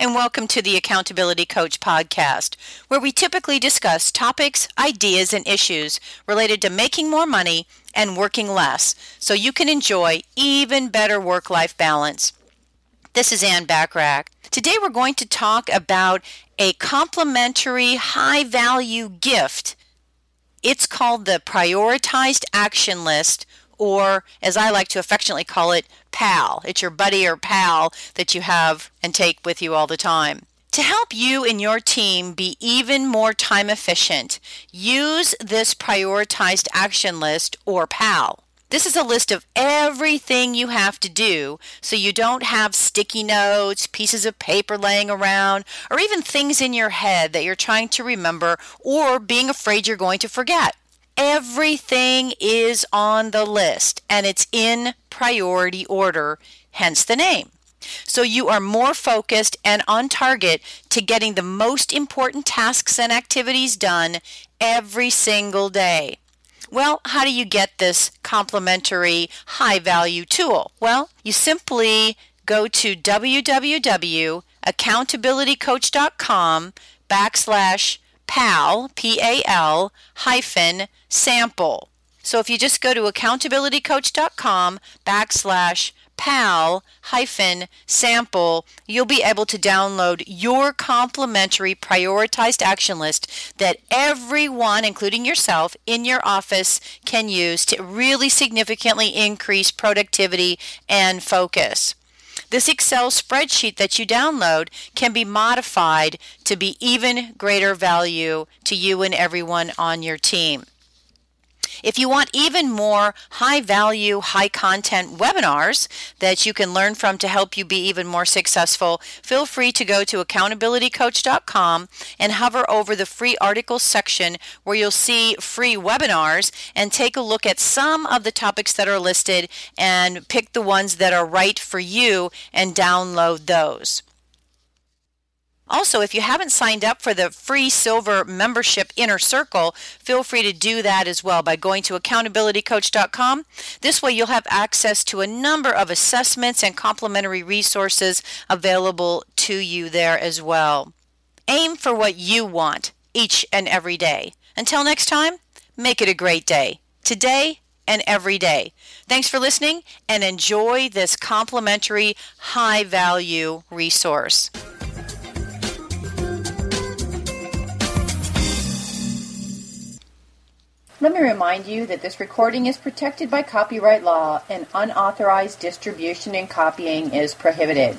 and welcome to the Accountability Coach podcast, where we typically discuss topics, ideas, and issues related to making more money and working less so you can enjoy even better work life balance. This is Ann Bachrach. Today we're going to talk about a complimentary high value gift. It's called the Prioritized Action List or as I like to affectionately call it, pal. It's your buddy or pal that you have and take with you all the time. To help you and your team be even more time efficient, use this prioritized action list or PAL. This is a list of everything you have to do so you don't have sticky notes, pieces of paper laying around, or even things in your head that you're trying to remember or being afraid you're going to forget. Everything is on the list and it's in priority order, hence the name. So you are more focused and on target to getting the most important tasks and activities done every single day. Well, how do you get this complimentary high value tool? Well, you simply go to www.accountabilitycoach.com backslash PAL, P-A-L, hyphen, sample. So if you just go to accountabilitycoach.com backslash PAL hyphen sample, you'll be able to download your complimentary prioritized action list that everyone, including yourself, in your office can use to really significantly increase productivity and focus. This Excel spreadsheet that you download can be modified to be even greater value to you and everyone on your team. If you want even more high value, high content webinars that you can learn from to help you be even more successful, feel free to go to accountabilitycoach.com and hover over the free articles section where you'll see free webinars and take a look at some of the topics that are listed and pick the ones that are right for you and download those. Also, if you haven't signed up for the free silver membership inner circle, feel free to do that as well by going to accountabilitycoach.com. This way, you'll have access to a number of assessments and complimentary resources available to you there as well. Aim for what you want each and every day. Until next time, make it a great day. Today, and every day. Thanks for listening and enjoy this complimentary high value resource. Let me remind you that this recording is protected by copyright law and unauthorized distribution and copying is prohibited.